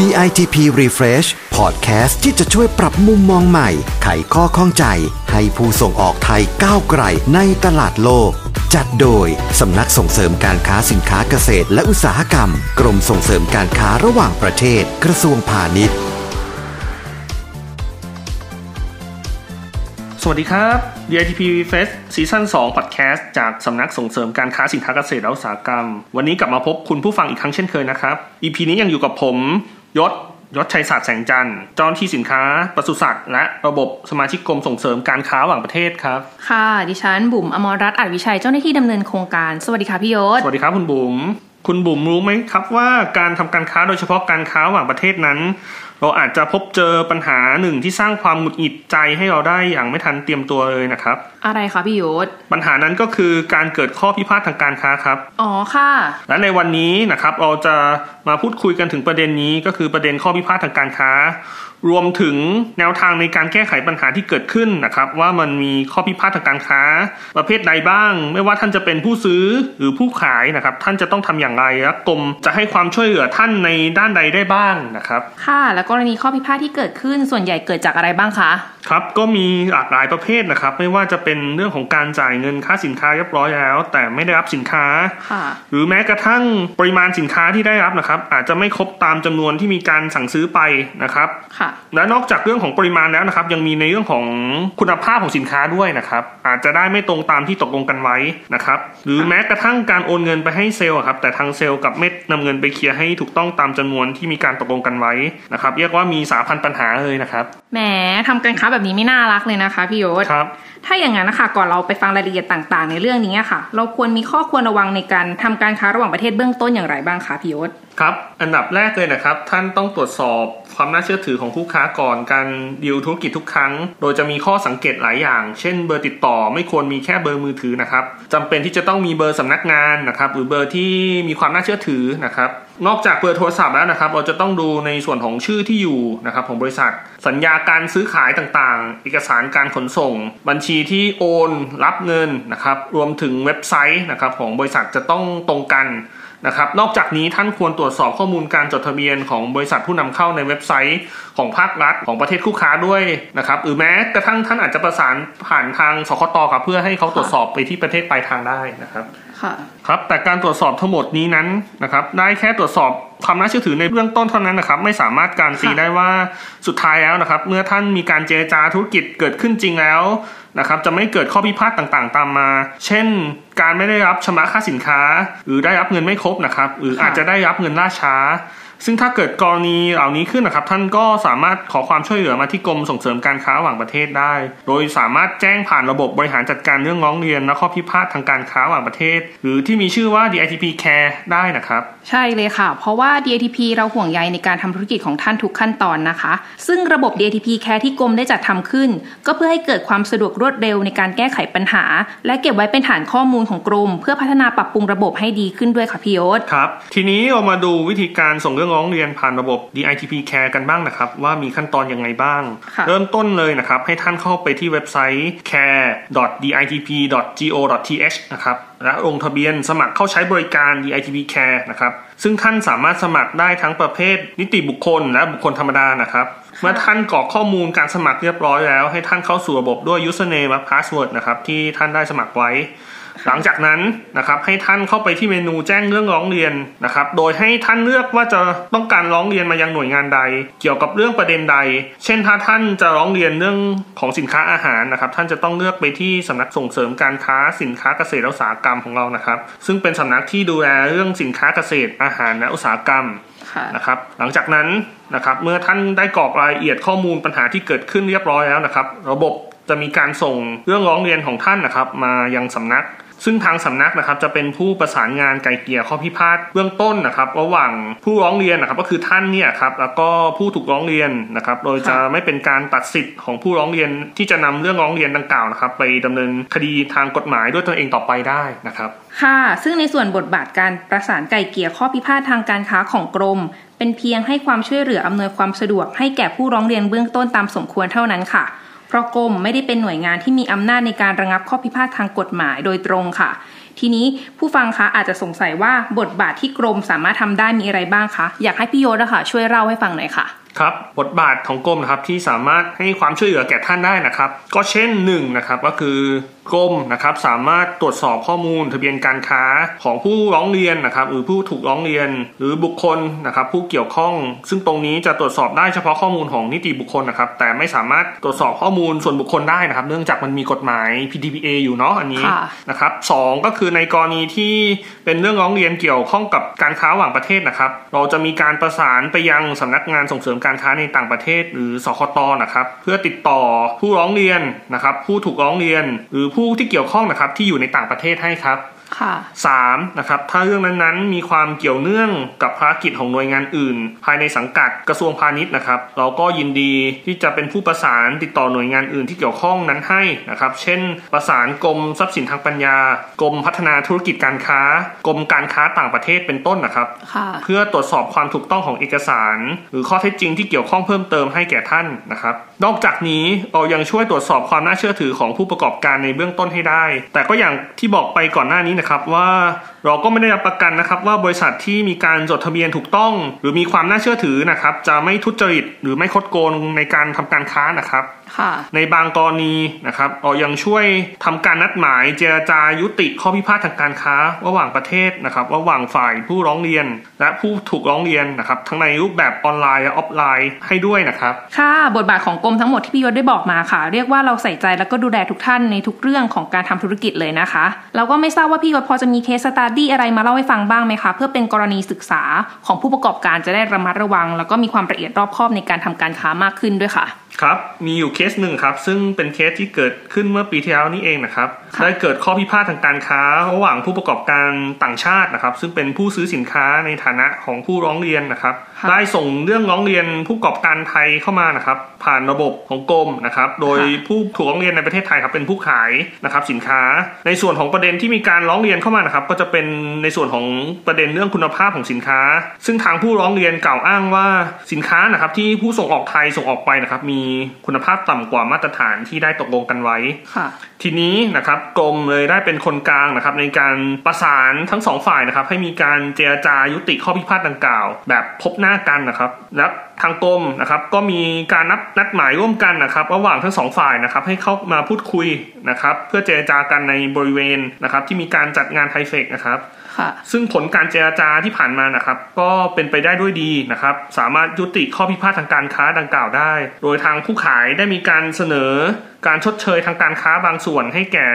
DITP Refresh Podcast ที่จะช่วยปรับมุมมองใหม่ ไขข้อข้องใจ ให้ผู้ส่งออกไทยก้าวไกลในตลาดโลก จัดโดย สำนักส่งเสริมการค้าสินค้าเกษตรและอุตสาหกรรม กรมส่งเสริมการค้าระหว่างประเทศ กระทรวงพาณิชย์ สวัสดีครับ DITP Fest ซีซั่น2 Podcast จากสำนักส่งเสริมการค้าสินค้าเกษตรและอุตสาหกรรม วันนี้กลับมาพบคุณผู้ฟังอีกครั้งเช่นเคยนะครับ EP นี้ยังอยู่กับผม ยศยศชัยศาสตร์แสงจันทร์เจ้าหน้าที่สินค้าปศุสัตว์และระบบสมาชิกกรมส่งเสริมการค้าระหว่างประเทศครับ ค่ะ ดิฉันบุ๋มอมรรัตน์อาจวิชัยเจ้าหน้าที่ดำเนินโครงการ สวัสดีค่ะพี่ยศ สวัสดีครับคุณบุ๋มคุณบุ๋มรู้ไหมครับว่าการทำการค้าโดยเฉพาะการค้าระหว่างประเทศนั้น เราอาจจะพบเจอปัญหาหนึ่งที่สร้างความหงุดหงิดใจให้เราได้อย่างไม่ทันเตรียมตัวเลยนะครับอะไรคะพี่ยศปัญหานั้นก็คือการเกิดข้อพิพาททางการค้าครับ อ๋อค่ะ และในวันนี้นะครับเราจะมาพูดคุยกันถึงประเด็นนี้ก็คือประเด็นข้อพิพาททางการค้า รวมถึงแนวทางในการแก้ไขปัญหาที่เกิดขึ้นนะครับ ว่ามันมีข้อพิพาททางการค้า ประเภทใดบ้าง ไม่ว่าท่านจะเป็นผู้ซื้อหรือผู้ขายนะครับ ท่านจะต้องทำอย่างไรและกรมจะให้ความช่วยเหลือท่านในด้านใดได้บ้างนะครับ ค่ะ แล้วกรณีข้อพิพาทที่เกิดขึ้นส่วนใหญ่เกิดจากอะไรบ้างคะครับก็มีหลากหลายประเภทนะครับ ไม่ว่าจะเป็นเรื่องของการจ่ายเงินค่าสินค้าเรียบร้อยแล้ว แต่ไม่ได้รับสินค้าค่ะหรือแม้กระทั่งปริมาณสินค้าที่ได้รับนะครับ อาจจะไม่ครบตามจำนวนที่มีการสั่งซื้อไปนะครับค่ะและนอกจากเรื่องของปริมาณแล้วนะครับ ยังมีในเรื่องของคุณภาพของสินค้าด้วยนะครับ อาจจะได้ไม่ตรงตามที่ตกลงกันไว้นะครับ หรือแม้กระทั่งการโอนเงินไปให้เซลล์อะครับแต่ทางเซลล์กลับไม่นำเงินไปเคลียร์ให้ถูกต้องตามจำนวนที่มีการตกลงกันไว้นะครับ เรียกว่ามีสาพันปัญหาเลยนะครับแหมทำการค้าแบบนี้ไม่น่ารักเลยนะคะพี่ยศครับถ้าอย่างนั้นนะคะก่อนเราไปฟังรายละเอียดต่าง ๆ ในเรื่องนี้ค่ะ เราควรมีข้อควรระวังในการทำการค้าระหว่างประเทศเบื้องต้นอย่างไรบ้างคะพี่ยศครับ อันดับแรกเลยนะครับ ท่านต้องตรวจสอบความน่าเชื่อถือของคู่ค้าก่อนการดีลธุรกิจทุกครั้ง โดยจะมีข้อสังเกตหลายอย่าง เช่น เบอร์ติดต่อไม่ควรมีแค่เบอร์มือถือนะครับจำเป็นที่จะต้องมีเบอร์สำนักงานนะครับ หรือเบอร์ที่มีความน่าเชื่อถือนะครับนอกจากเบอร์โทรศัพท์แล้วนะครับ เราจะต้องดูในส่วนของชื่อที่อยู่นะครับของบริษัท สัญญาการซื้อขายต่างๆ เอกสารการขนส่ง บัญชีที่โอน รับเงินนะครับ รวมถึงเว็บไซต์นะครับของบริษัทจะต้องตรงกัน นะครับ นอกจากนี้ท่านควรตรวจสอบข้อมูลการจดทะเบียนของบริษัทผู้นำเข้าในเว็บไซต์ของภาครัฐของประเทศคู่ค้าด้วยนะครับหรือแม้กระทั่งท่านอาจจะประสานผ่านทางสคตครับเพื่อให้เขาตรวจสอบไปที่ประเทศปลายทางได้นะครับค่ะครับแต่การตรวจสอบทั้งหมดนี้นั้นนะครับได้แค่ตรวจสอบความน่าเชื่อถือในเบื้องต้นเท่านั้นนะครับ ไม่สามารถการันตีค่ะได้ว่าสุดท้ายแล้วนะครับ เมื่อท่านมีการเจรจาธุรกิจเกิดขึ้นจริงแล้ว นะครับจะไม่เกิดข้อพิพาทต่างๆ ตามมา เช่น การไม่ได้รับชำระค่าสินค้า หรือได้รับเงินไม่ครบนะครับหรืออาจจะได้รับเงินล่าช้า ซึ่งถ้าเกิดกรณีเหล่านี้ขึ้นนะครับ ท่านก็สามารถขอความช่วยเหลือมาที่กรมส่งเสริมการค้าระหว่างประเทศได้ โดยสามารถแจ้งผ่านระบบบริหารจัดการเรื่องร้องเรียนและข้อพิพาททางการค้าระหว่างประเทศ หรือที่มีชื่อว่า DITP Care ได้นะครับ ใช่เลยค่ะ เพราะว่า DATP เราห่วงใยในการทำธุรกิจของท่านทุกขั้นตอนนะคะ ซึ่งระบบ DATP Care ที่กรมได้จัดทำขึ้น ก็เพื่อให้เกิดความสะดวกรวดเร็วในการแก้ไขปัญหา และเก็บไว้เป็นฐานข้อมูลของกรม เพื่อพัฒนาปรับปรุงระบบให้ดีขึ้นด้วยค่ะพี่ยศครับทีนี้เรามาดูวิธีการส่งเรื่องร้องเรียนผ่านระบบ DITP Care กันบ้างนะครับ ว่ามีขั้นตอนยังไงบ้างค่ะเริ่มต้นเลยนะครับ ให้ท่านเข้าไปที่เว็บไซต์ care.ditp.go.th นะครับและลงทะเบียนสมัครเข้าใช้บริการ DITP Care นะครับซึ่งท่านสามารถสมัครได้ทั้งประเภท นิติบุคคล และบุคคลธรรมดานะครับเมื่อท่านกรอกข้อมูลการสมัครเรียบร้อยแล้ว ให้ท่านเข้าสู่ระบบด้วย username และ password นะครับที่ท่านได้สมัครไว้ หลังจากนั้นนะครับให้ท่านเข้าไปที่เมนูแจ้งเรื่องร้องเรียนนะครับ โดยให้ท่านเลือกว่าจะต้องการร้องเรียนมายังหน่วยงานใด เกี่ยวกับเรื่องประเด็นใด เช่นถ้าท่านจะร้องเรียนเรื่องของสินค้าอาหารนะครับ ท่านจะต้องเลือกไปที่สำนักส่งเสริมการค้าสินค้าเกษตรและอุตสาหกรรมของเรานะครับ ซึ่งเป็นสำนักที่ดูแลเรื่องสินค้าเกษตรอาหารและอุตสาหกรรมนะครับ หลังจากนั้นนะครับเมื่อท่านได้กรอกรายละเอียดข้อมูลปัญหาที่เกิดขึ้นเรียบร้อยแล้วนะครับ ระบบ จะมีการส่งเรื่องร้องเรียนของท่านนะครับ มายังสำนัก ซึ่งทางสำนักนะครับจะเป็นผู้ประสานงานไกลเกลี่ยข้อพิพาทเบื้องต้นนะครับระหว่างผู้ร้องเรียนนะครับก็คือท่านเนี่ยครับแล้วก็ผู้ถูกร้องเรียนนะครับ โดยจะไม่เป็นการตัดสิทธิ์ของผู้ร้องเรียนที่จะนำเรื่องร้องเรียนดังกล่าวนะครับ ไปดำเนินคดีทางกฎหมายด้วยตนเองต่อไปได้นะครับค่ะ ซึ่งในส่วนบทบาทการประสานไก่เกลี่ยข้อพิพาททางการค้าของกรม เป็นเพียงให้ความช่วยเหลืออำนวยความสะดวกให้แก่ผู้ร้องเรียนเบื้องต้นตามสมควรเท่านั้นค่ะ เพราะกรมไม่ได้เป็นหน่วยงานที่มีอำนาจในการระงับข้อพิพาททางกฎหมายโดยตรงค่ะ ทีนี้ผู้ฟังคะอาจจะสงสัยว่าบทบาทที่กรมสามารถทำได้มีอะไรบ้างคะอยากให้พี่โยศอะคะช่วยเล่าให้ฟังหน่อยค่ะ ครับบทบาทของกรมนะครับที่สามารถให้ความช่วยเหลือแก่ท่านได้นะครับ ก็เช่นหนึ่งนะครับก็คือกรมนะครับสามารถตรวจสอบข้อมูล ทะเบียนการค้าของผู้ร้องเรียนนะครับ หรือผู้ถูกร้องเรียน หรือบุคคลนะครับ ผู้เกี่ยวข้อง ซึ่งตรงนี้จะตรวจสอบได้เฉพาะข้อมูลของนิติบุคคลนะครับ แต่ไม่สามารถตรวจสอบข้อมูลส่วนบุคคลได้นะครับ เนื่องจากมันมีกฎหมาย PDPA อยู่เนาะอันนี้นะครับสก็คือในกรณีที่เป็นเรื่องร้องเรียนเกี่ยวข้องกับการค้าระหว่างประเทศนะครับ เราจะมีการประสานไปยังสำนักงานส่งเสริมการค้าในต่างประเทศ หรือสคตนะครับเพื่อติดต่อผู้ร้องเรียนนะครับผู้ถูกร้องเรียน หรือผู้ที่เกี่ยวข้องนะครับที่อยู่ในต่างประเทศให้ครับ สามนะครับถ้าเรื่องนั้นๆ มีความเกี่ยวเนื่องกับภารกิจของหน่วยงานอื่น ภายในสังกัดกระทรวงพาณิชย์นะครับ เราก็ยินดีที่จะเป็นผู้ประสานติดต่อหน่วยงานอื่นที่เกี่ยวข้องนั้นให้นะครับ เช่น ประสานกรมทรัพย์สินทางปัญญากรมพัฒนาธุรกิจการค้ากรมการค้าต่างประเทศเป็นต้นนะครับ เพื่อตรวจสอบความถูกต้องของเอกสาร หรือข้อเท็จจริงที่เกี่ยวข้องเพิ่มเติมให้แก่ท่านนะครับ นอกจากนี้เรายังช่วยตรวจสอบความน่าเชื่อถือของผู้ประกอบการในเบื้องต้นให้ได้ แต่ก็อย่างที่บอกไปก่อนหน้านี้นะครับว่า เราก็ไม่ได้รับประกันนะครับว่าบริษัทที่มีการจดทะเบียนถูกต้อง หรือมีความน่าเชื่อถือนะครับ จะไม่ทุจริตหรือไม่คดโกงในการทำการค้านะครับในบางกรณีนะครับเรายังช่วยทำการนัดหมายเจรจายุติข้อพิพาททางการค้า ระหว่างประเทศนะครับ ระหว่างฝ่ายผู้ร้องเรียน และผู้ถูกร้องเรียนนะครับ ทั้งในรูปแบบออนไลน์และออฟไลน์ให้ด้วยนะครับ ค่ะบทบาทของกรมทั้งหมดที่พี่ยศได้บอกมาค่ะ เรียกว่าเราใส่ใจแล้วก็ดูแลทุกท่านในทุกเรื่องของการทำธุรกิจเลยนะคะ เราก็ไม่ทราบว่าพี่ยศพอจะมี case study อะไรมาเล่าให้ฟังบ้างไหมคะ เพื่อเป็นกรณีศึกษาของผู้ประกอบการจะได้ระมัดระวัง แล้วก็มีความละเอียดรอบคอบในการทำการค้ามากขึ้นด้วยค่ะ ครับ มีอยู่เคสหนึ่งครับ ซึ่งเป็นเคสที่เกิดขึ้นเมื่อปีที่แล้วนี่เองนะครับ ได้เกิดข้อพิพาททางการค้า ระหว่างผู้ประกอบการต่างชาตินะครับ ซึ่งเป็นผู้ซื้อสินค้าในฐานะของผู้ร้องเรียนนะครับ ได้ส่งเรื่องร้องเรียนผู้ประกอบการไทยเข้ามานะครับ ผ่านระบบของกรมนะครับ โดยผู้ถูกร้องเรียนในประเทศไทยครับเป็นผู้ขายนะครับสินค้า ในส่วนของประเด็นที่มีการร้องเรียนเข้ามานะครับ ก็จะเป็นในส่วนของประเด็นเรื่องคุณภาพของสินค้า ซึ่งทางผู้ร้องเรียนกล่าวอ้างว่าสินค้านะครับที่ผู้ส่งออกไทยส่งออกไปนะครับมีคุณภาพต่ำกว่ามาตรฐานที่ได้ตกลงกันไว้ทีนี้นะครับกรมเลยได้เป็นคนกลางนะครับ ในการประสานทั้งสองฝ่ายนะครับ ให้มีการเจรจายุติข้อพิพาทดังกล่าว แบบพบหน้ากันนะครับ และ ทางกรมนะครับก็มีการนัดนัดหมายร่วมกันนะครับระหว่างทั้งสองฝ่ายนะครับให้เข้ามาพูดคุยนะครับเพื่อเจรจากันในบริเวณนะครับที่มีการจัดงาน THAIFEX นะครับซึ่งผลการเจรจาที่ผ่านมานะครับ ก็เป็นไปได้ด้วยดีนะครับ สามารถยุติข้อพิพาททางการค้าดังกล่าวได้ โดยทางผู้ขายได้มีการเสนอ การชดเชยทางการค้าบางส่วนให้แก่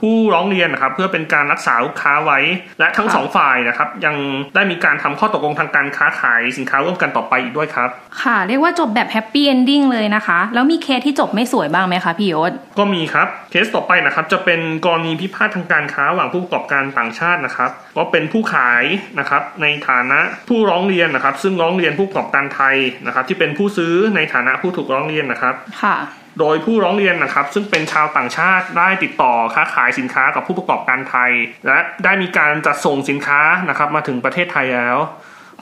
ผู้ร้องเรียนนะครับเพื่อเป็นการรักษาลูกค้าไว้ และทั้งสองฝ่ายนะครับ ยังได้มีการทำข้อตกลงทางการค้าขายสินค้าร่วมกันต่อไปอีกด้วยครับ ค่ะเรียกว่าจบแบบ happy ending เลยนะคะ แล้วมีเคสที่จบไม่สวยบ้างไหมคะพี่ยศก็มีครับเคสต่อไปนะครับ จะเป็นกรณีพิพาททางการค้าระหว่างผู้ประกอบการต่างชาตินะครับ ก็เป็นผู้ขายนะครับในฐานะผู้ร้องเรียนนะครับ ซึ่งร้องเรียนผู้ประกอบการไทยนะครับ ที่เป็นผู้ซื้อในฐานะผู้ถูกร้องเรียนนะครับค่ะ โดยผู้ร้องเรียนนะครับซึ่งเป็นชาวต่างชาติได้ติดต่อค้าขายสินค้ากับผู้ประกอบการไทย และได้มีการจัดส่งสินค้านะครับมาถึงประเทศไทยแล้ว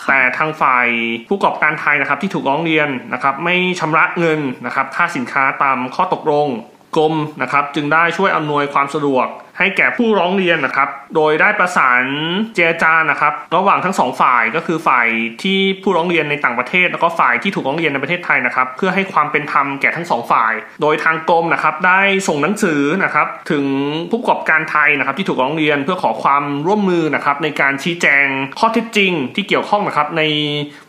แต่ทางฝ่ายผู้ประกอบการไทยนะครับที่ถูกร้องเรียนนะครับไม่ชำระเงินนะครับค่าสินค้าตามข้อตกลงกรมนะครับจึงได้ช่วยอำนวยความสะดวก ให้แก่ผู้ร้องเรียนนะครับ โดยได้ประสานเจรจานะครับ ระหว่างทั้งสองฝ่ายก็คือฝ่ายที่ผู้ร้องเรียนในต่างประเทศ แล้วก็ฝ่ายที่ถูกร้องเรียนในประเทศไทยนะครับ เพื่อให้ความเป็นธรรมแก่ทั้งสองฝ่าย โดยทางกรมนะครับได้ส่งหนังสือนะครับถึงผู้ประกอบการไทยนะครับ ที่ถูกร้องเรียนเพื่อขอความร่วมมือนะครับในการชี้แจงข้อเท็จจริง ที่เกี่ยวข้องนะครับใน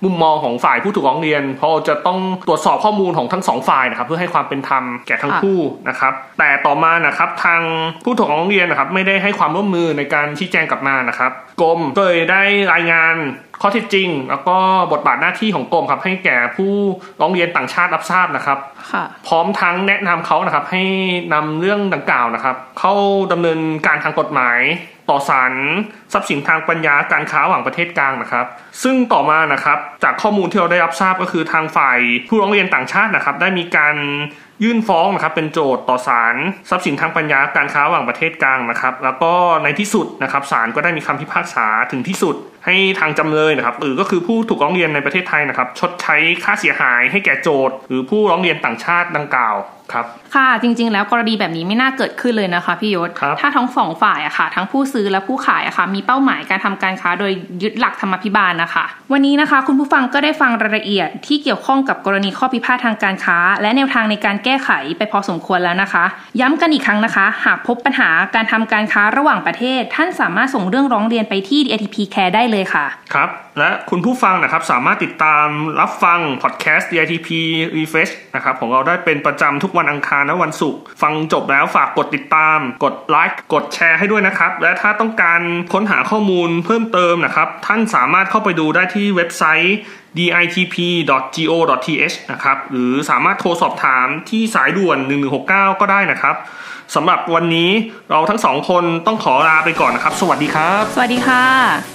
มุมมองของฝ่ายผู้ถูกร้องเรียน เพราะจะต้องตรวจสอบข้อมูลของทั้งสองฝ่ายนะครับ เพื่อให้ความเป็นธรรมแก่ทั้งคู่นะครับ แต่ต่อมานะครับทางผู้ถูกร้องเรียนนะครับไม่ได้ให้ความร่วมมือในการชี้แจงกลับมานะครับ กรมก็เลยได้รายงานข้อเท็จจริง แล้วก็บทบาทหน้าที่ของกรมครับ ให้แก่ผู้ร้องเรียนต่างชาติรับทราบนะครับพร้อมทั้งแนะนำเขานะครับ ให้นำเรื่องดังกล่าวนะครับ เข้าดำเนินการทางกฎหมาย ต่อศาลทรัพย์สินทางปัญญาการค้าระหว่างประเทศกลางนะครับ ซึ่งต่อมานะครับ จากข้อมูลที่เราได้รับทราบก็คือทางฝ่ายผู้ร้องเรียนต่างชาตินะครับ ได้มีการยื่นฟ้องนะครับเป็นโจทย์ต่อศาลทรัพย์สินทางปัญญาการค้าระหว่างประเทศกลางนะครับ แล้วก็ในที่สุดนะครับศาลก็ได้มีคำพิพากษาถึงที่สุด ให้ทางจำเลยนะครับหรือก็คือผู้ถูกร้องเรียนในประเทศไทยนะครับ ชดใช้ค่าเสียหายให้แก่โจทย์หรือผู้ร้องเรียนต่างชาติดังกล่าวครับค่ะจริง ๆ แล้วกรณีแบบนี้ไม่น่าเกิดขึ้นเลยนะคะพี่ยศครับถ้าทั้งสองฝ่ายอะค่ะ ทั้งผู้ซื้อและผู้ขายอะค่ะ มีเป้าหมายการทำการค้าโดยยึดหลักธรรมพิบาลนะคะ วันนี้นะคะ คุณผู้ฟังก็ได้ฟังรายละเอียดที่เกี่ยวข้องกับกรณีข้อพิพาททางการค้า และแนวทางในการแก้ไขไปพอสมควรแล้วนะคะ ย้ำกันอีกครั้งนะคะ หากพบปัญหาการทำการค้าระหว่างประเทศ ท่านสามารถส่งเรื่องร้องเรียนไปที่ DATP Care ได้เลยค่ะ ครับ และคุณผู้ฟังนะครับสามารถติดตามรับฟังพอดแคสต์ DITP Refresh นะครับของเราได้เป็นประจำทุกวันอังคารและวันศุกร์ฟังจบแล้วฝากกดติดตาม กดไลค์กดแชร์ให้ด้วยนะครับ และถ้าต้องการค้นหาข้อมูลเพิ่มเติมนะครับ ท่านสามารถเข้าไปดูได้ที่เว็บไซต์ ditp.go.th นะครับหรือสามารถโทรสอบถามที่สายด่วน 1169 ก็ได้นะครับสำหรับวันนี้เราทั้งสองคนต้องขอลาไปก่อนนะครับ สวัสดีครับ สวัสดีค่ะ